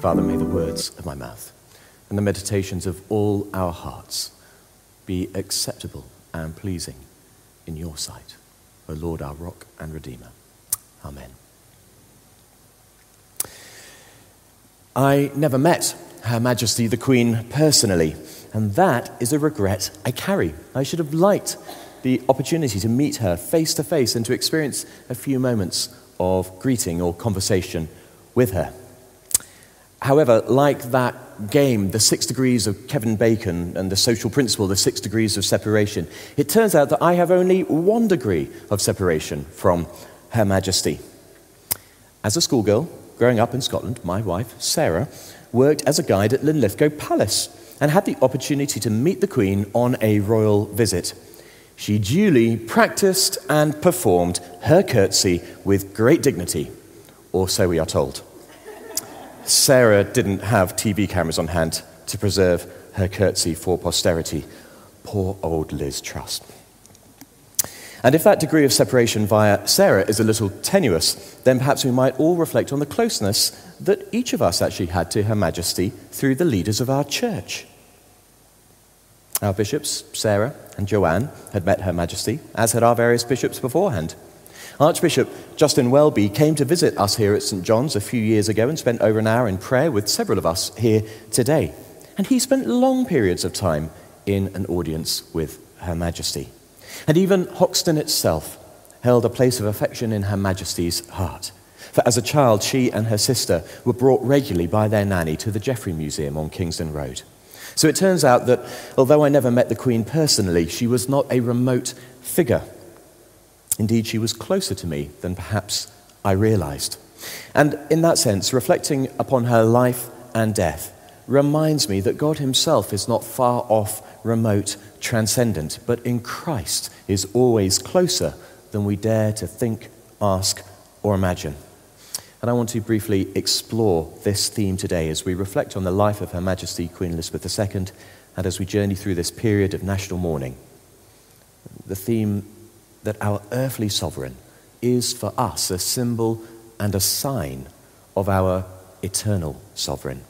Father, may the words of my mouth and the meditations of all our hearts be acceptable and pleasing in your sight, O Lord, our rock and redeemer. Amen. I never met Her Majesty the Queen personally, and that is a regret I carry. I should have liked the opportunity to meet her face to face and to experience a few moments of greeting or conversation with her. However, like that game, The Six Degrees of Kevin Bacon and the social principle, The Six Degrees of Separation, it turns out that I have only one degree of separation from Her Majesty. As a schoolgirl, growing up in Scotland, my wife, Sarah, worked as a guide at Linlithgow Palace and had the opportunity to meet the Queen on a royal visit. She duly practiced and performed her curtsy with great dignity, or so we are told. Sarah didn't have TV cameras on hand to preserve her curtsy for posterity. Poor old Liz Truss. And if that degree of separation via Sarah is a little tenuous, then perhaps we might all reflect on the closeness that each of us actually had to Her Majesty through the leaders of our church. Our bishops, Sarah and Joanne, had met Her Majesty, as had our various bishops beforehand. Archbishop Justin Welby came to visit us here at St. John's a few years ago and spent over an hour in prayer with several of us here today. And he spent long periods of time in an audience with Her Majesty. And even Hoxton itself held a place of affection in Her Majesty's heart. For as a child, she and her sister were brought regularly by their nanny to the Geffrye Museum on Kingsland Road. So it turns out that although I never met the Queen personally, she was not a remote figure Indeed, she was closer to me than perhaps I realized. And in that sense, reflecting upon her life and death reminds me that God Himself is not far off, remote, transcendent, but in Christ is always closer than we dare to think, ask, or imagine. And I want to briefly explore this theme today as we reflect on the life of Her Majesty Queen Elizabeth II and as we journey through this period of national mourning. The theme that our earthly sovereign is for us a symbol and a sign of our eternal sovereign.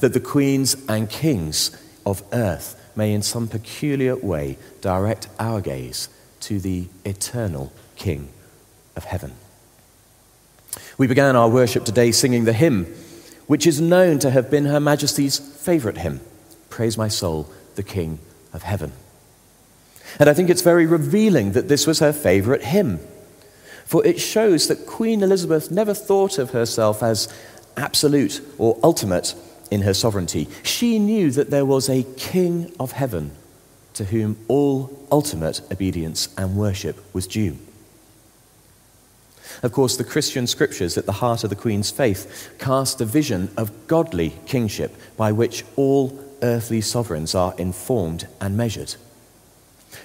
That the queens and kings of earth may, in some peculiar way, direct our gaze to the eternal King of heaven. We began our worship today singing the hymn, which is known to have been Her Majesty's favorite hymn Praise My Soul, the King of Heaven. And I think it's very revealing that this was her favorite hymn. For it shows that Queen Elizabeth never thought of herself as absolute or ultimate in her sovereignty. She knew that there was a King of heaven to whom all ultimate obedience and worship was due. Of course, the Christian scriptures at the heart of the Queen's faith cast a vision of godly kingship by which all earthly sovereigns are informed and measured.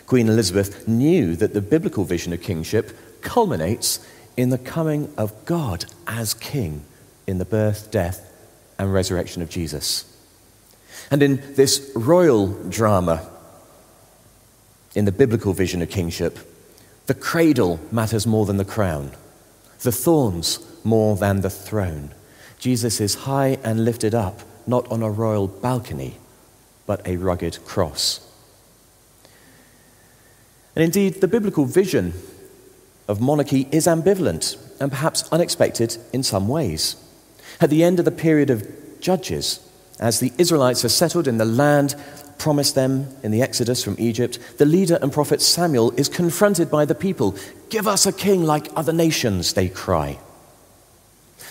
Queen Elizabeth knew that the biblical vision of kingship culminates in the coming of God as king in the birth, death, and resurrection of Jesus. And in this royal drama, in the biblical vision of kingship, the cradle matters more than the crown, the thorns more than the throne. Jesus is high and lifted up, not on a royal balcony, but a rugged cross. And indeed, the biblical vision of monarchy is ambivalent and perhaps unexpected in some ways. At the end of the period of Judges, as the Israelites are settled in the land promised them in the Exodus from Egypt, the leader and prophet Samuel is confronted by the people. Give us a king like other nations, they cry.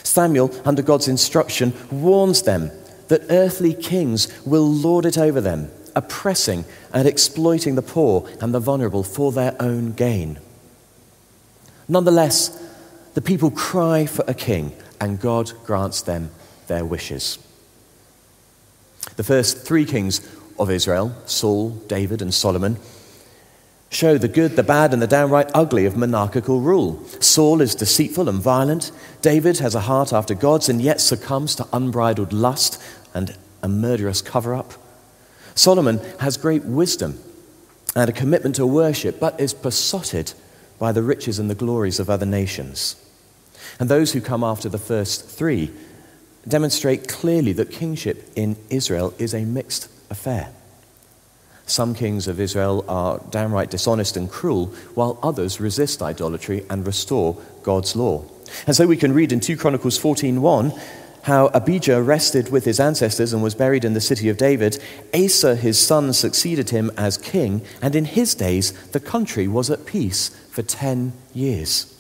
Samuel, under God's instruction, warns them that earthly kings will lord it over them oppressing and exploiting the poor and the vulnerable for their own gain. Nonetheless, the people cry for a king, and God grants them their wishes. The first three kings of Israel, Saul, David, and Solomon, show the good, the bad, and the downright ugly of monarchical rule. Saul is deceitful and violent. David has a heart after God's and yet succumbs to unbridled lust and a murderous cover up. Solomon has great wisdom and a commitment to worship, but is besotted by the riches and the glories of other nations. And those who come after the first three demonstrate clearly that kingship in Israel is a mixed affair. Some kings of Israel are downright dishonest and cruel, while others resist idolatry and restore God's law. And so we can read in 2 Chronicles 14:1 how Abijah rested with his ancestors and was buried in the city of David. Asa, his son, succeeded him as king, and in his days the country was at peace for 10 years.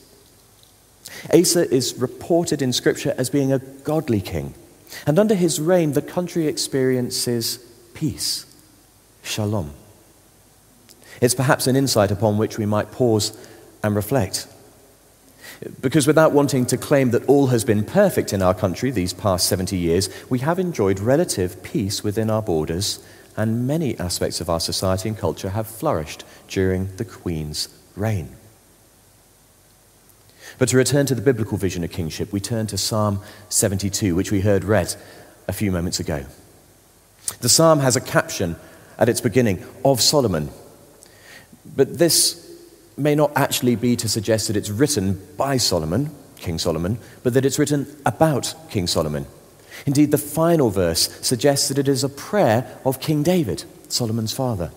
Asa is reported in Scripture as being a godly king, and under his reign the country experiences peace shalom. It's perhaps an insight upon which we might pause and reflect. Because without wanting to claim that all has been perfect in our country these past 70 years, we have enjoyed relative peace within our borders, and many aspects of our society and culture have flourished during the Queen's reign. But to return to the biblical vision of kingship, we turn to Psalm 72, which we heard read a few moments ago. The psalm has a caption at its beginning of Solomon. But this may not actually be to suggest that it's written by Solomon, King Solomon, but that it's written about King Solomon. Indeed, the final verse suggests that it is a prayer of King David, Solomon's father,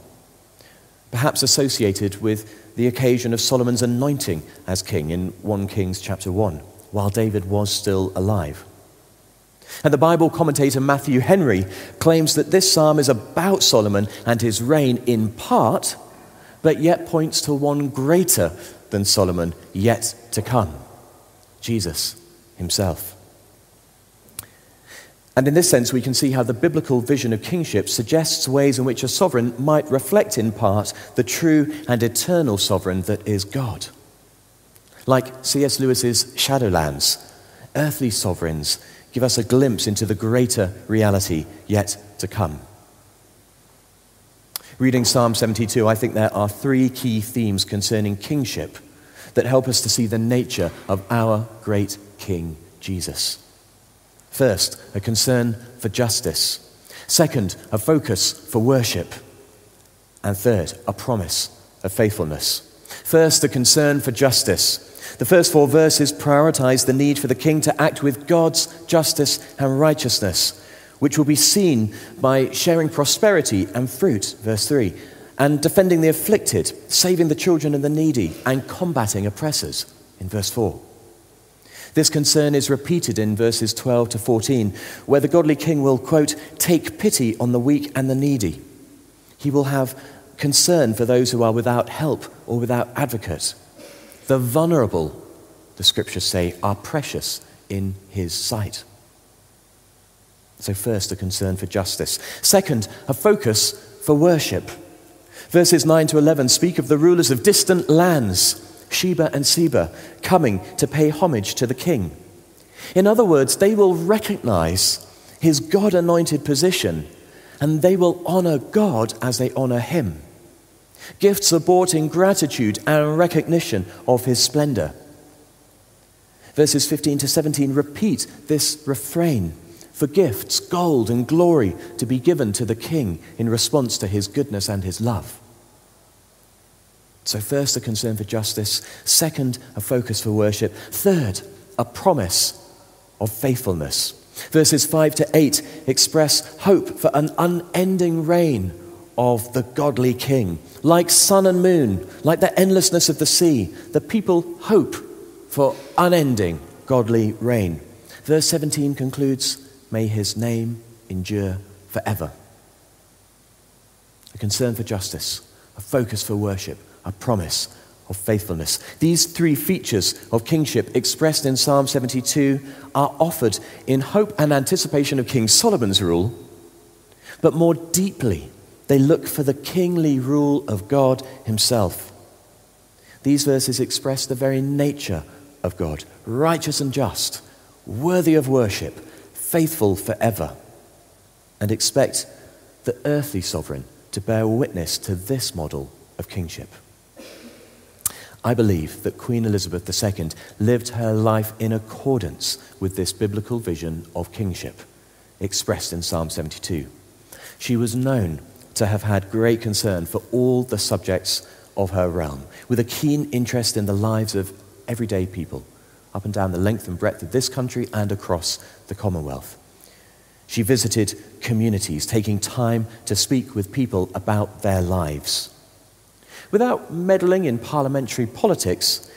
perhaps associated with the occasion of Solomon's anointing as king in 1 Kings chapter 1, while David was still alive. And the Bible commentator Matthew Henry claims that this psalm is about Solomon and his reign in part, but yet points to one greater than Solomon yet to come Jesus himself. And in this sense, we can see how the biblical vision of kingship suggests ways in which a sovereign might reflect in part the true and eternal sovereign that is God. Like C.S. Lewis's Shadowlands, earthly sovereigns give us a glimpse into the greater reality yet to come. Reading Psalm 72, I think there are three key themes concerning kingship that help us to see the nature of our great King Jesus. First, a concern for justice. Second, a focus for worship. And third, a promise of faithfulness. First, a concern for justice. The first four verses prioritize the need for the king to act with God's justice and righteousness, which will be seen by sharing prosperity and fruit, verse 3, and defending the afflicted, saving the children and the needy, and combating oppressors, in verse 4. This concern is repeated in verses 12 to 14, where the godly king will, quote, take pity on the weak and the needy. He will have concern for those who are without help or without advocate. The vulnerable, the scriptures say, are precious in his sight. So, first, a concern for justice. Second, a focus for worship. Verses 9 to 11 speak of the rulers of distant lands, Sheba and Seba, coming to pay homage to the king. In other words, they will recognize his God anointed position and they will honor God as they honor him. Gifts are bought in gratitude and recognition of his splendor. Verses 15 to 17 repeat this refrain for gifts, gold, and glory to be given to the king in response to his goodness and his love. So, first, a concern for justice. Second, a focus for worship. Third, a promise of faithfulness. Verses 5 to 8 express hope for an unending reign of the godly king. Like sun and moon, like the endlessness of the sea, the people hope for unending godly reign. Verse 17 concludes May his name endure forever. A concern for justice, a focus for worship, a promise of faithfulness. These three features of kingship expressed in Psalm 72 are offered in hope and anticipation of King Solomon's rule, but more deeply they look for the kingly rule of God Himself. These verses express the very nature of God righteous and just, worthy of worship, faithful forever, and expect the earthly sovereign to bear witness to this model of kingship. I believe that Queen Elizabeth II lived her life in accordance with this biblical vision of kingship expressed in Psalm 72. She was known to have had great concern for all the subjects of her realm, with a keen interest in the lives of everyday people, up and down the length and breadth of this country and across the Commonwealth. She visited communities, taking time to speak with people about their lives. Without meddling in parliamentary politics,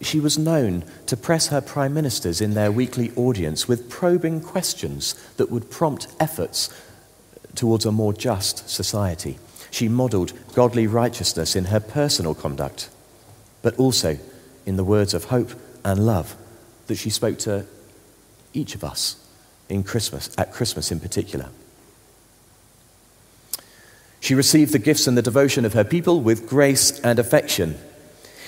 she was known to press her prime ministers in their weekly audience with probing questions that would prompt efforts towards a more just society. She modelled godly righteousness in her personal conduct, but also in the words of hope and love that she spoke to each of us in Christmas, at Christmas in particular. She received the gifts and the devotion of her people with grace and affection.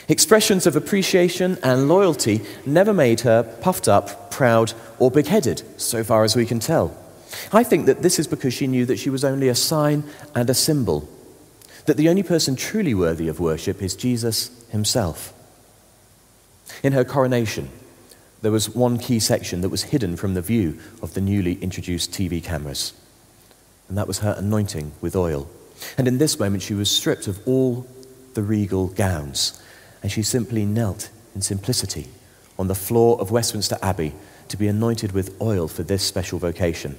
Expressions of appreciation and loyalty never made her puffed up, proud, or big headed, so far as we can tell. I think that this is because she knew that she was only a sign and a symbol, that the only person truly worthy of worship is Jesus himself. In her coronation, there was one key section that was hidden from the view of the newly introduced TV cameras, and that was her anointing with oil. And in this moment, she was stripped of all the regal gowns and she simply knelt in simplicity on the floor of Westminster Abbey to be anointed with oil for this special vocation.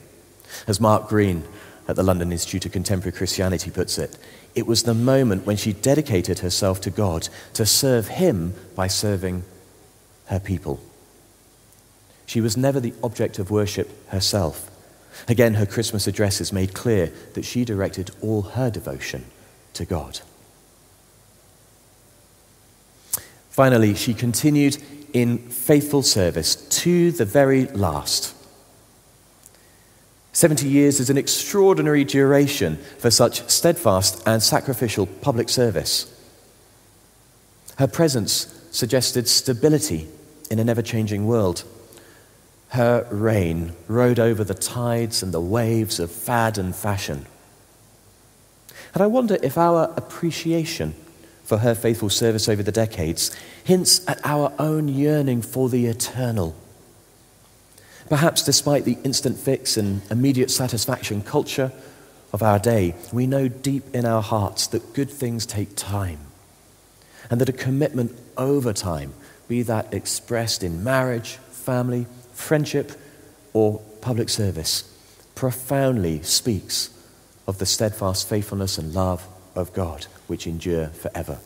As Mark Greene at the London Institute of Contemporary Christianity puts it, it was the moment when she dedicated herself to God to serve Him by serving her people. She was never the object of worship herself. Again, her Christmas addresses made clear that she directed all her devotion to God. Finally, she continued in faithful service to the very last. 70 years is an extraordinary duration for such steadfast and sacrificial public service. Her presence suggested stability in an ever changing world. Her reign rode over the tides and the waves of fad and fashion. And I wonder if our appreciation for her faithful service over the decades hints at our own yearning for the eternal. Perhaps despite the instant fix and immediate satisfaction culture of our day, we know deep in our hearts that good things take time and that a commitment over time, be that expressed in marriage, family, friendship, or public service, profoundly speaks of the steadfast faithfulness and love of God which endure forever.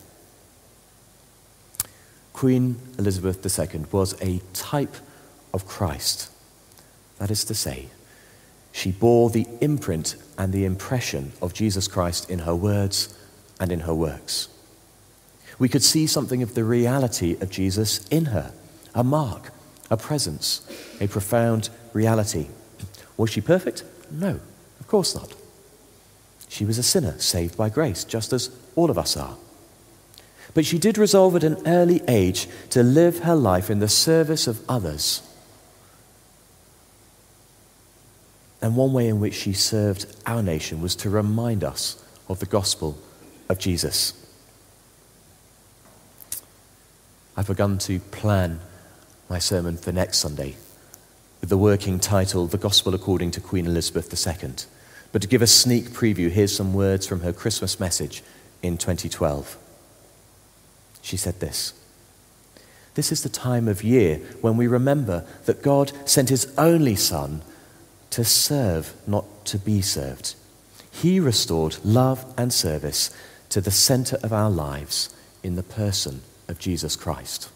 Queen Elizabeth II was a type of Christ. That is to say, she bore the imprint and the impression of Jesus Christ in her words and in her works. We could see something of the reality of Jesus in her a mark, a presence, a profound reality. Was she perfect? No, of course not. She was a sinner saved by grace, just as all of us are. But she did resolve at an early age to live her life in the service of others. And one way in which she served our nation was to remind us of the gospel of Jesus. I've begun to plan my sermon for next Sunday with the working title, The Gospel According to Queen Elizabeth II. But to give a sneak preview, here's some words from her Christmas message in 2012. She said this This is the time of year when we remember that God sent his only Son to serve, not to be served. He restored love and service to the center of our lives in the person of Jesus Christ.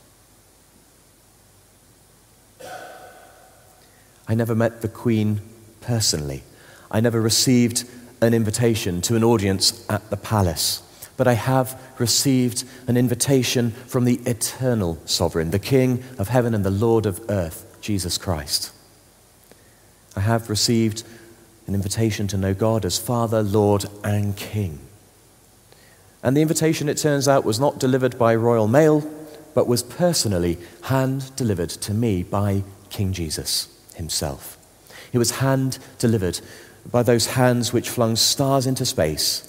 I never met the Queen personally. I never received an invitation to an audience at the palace, but I have received an invitation from the eternal sovereign, the King of heaven and the Lord of earth, Jesus Christ. I have received an invitation to know God as Father, Lord, and King. And the invitation, it turns out, was not delivered by royal mail, but was personally hand delivered to me by King Jesus himself. It was hand delivered by those hands which flung stars into space,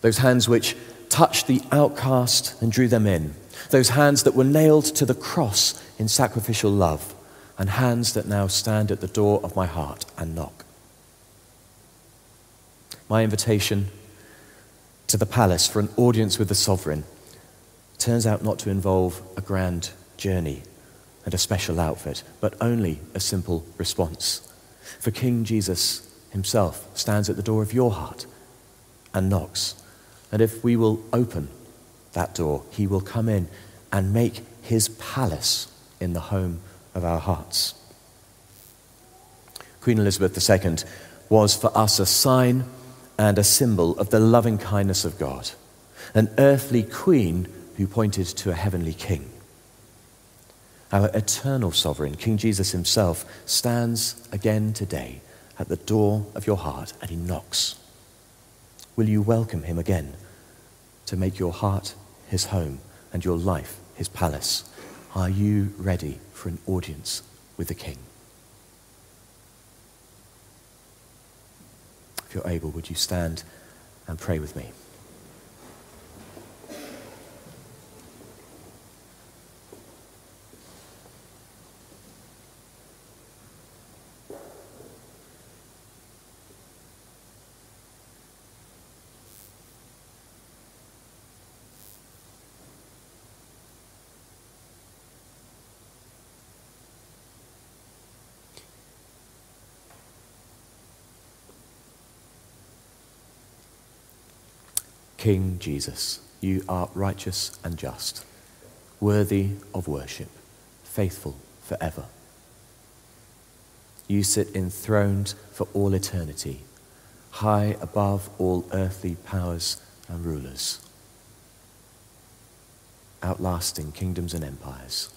those hands which touched the outcast and drew them in, those hands that were nailed to the cross in sacrificial love, and hands that now stand at the door of my heart and knock. My invitation to the palace for an audience with the sovereign turns out not to involve a grand journey, and a special outfit, but only a simple response. For King Jesus himself stands at the door of your heart and knocks. And if we will open that door, he will come in and make his palace in the home of our hearts. Queen Elizabeth II was for us a sign and a symbol of the loving kindness of God, an earthly queen who pointed to a heavenly king. Our eternal sovereign, King Jesus himself, stands again today at the door of your heart and he knocks. Will you welcome him again to make your heart his home and your life his palace? Are you ready for an audience with the king? If you're able, would you stand and pray with me? King Jesus, you are righteous and just, worthy of worship, faithful forever. You sit enthroned for all eternity, high above all earthly powers and rulers, outlasting kingdoms and empires.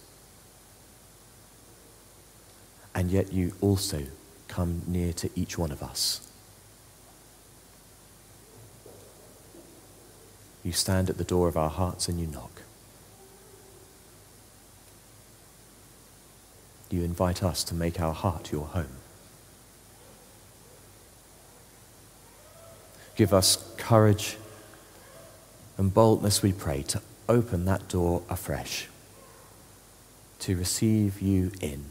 And yet you also come near to each one of us You stand at the door of our hearts and you knock. You invite us to make our heart your home. Give us courage and boldness, we pray, to open that door afresh, to receive you in.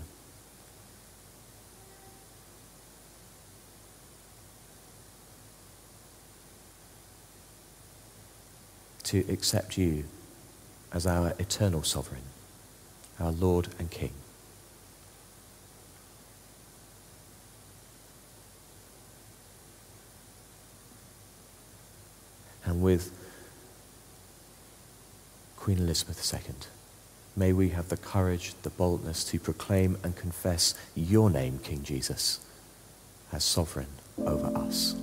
To accept you as our eternal sovereign, our Lord and King. And with Queen Elizabeth II, may we have the courage, the boldness to proclaim and confess your name, King Jesus, as sovereign over us.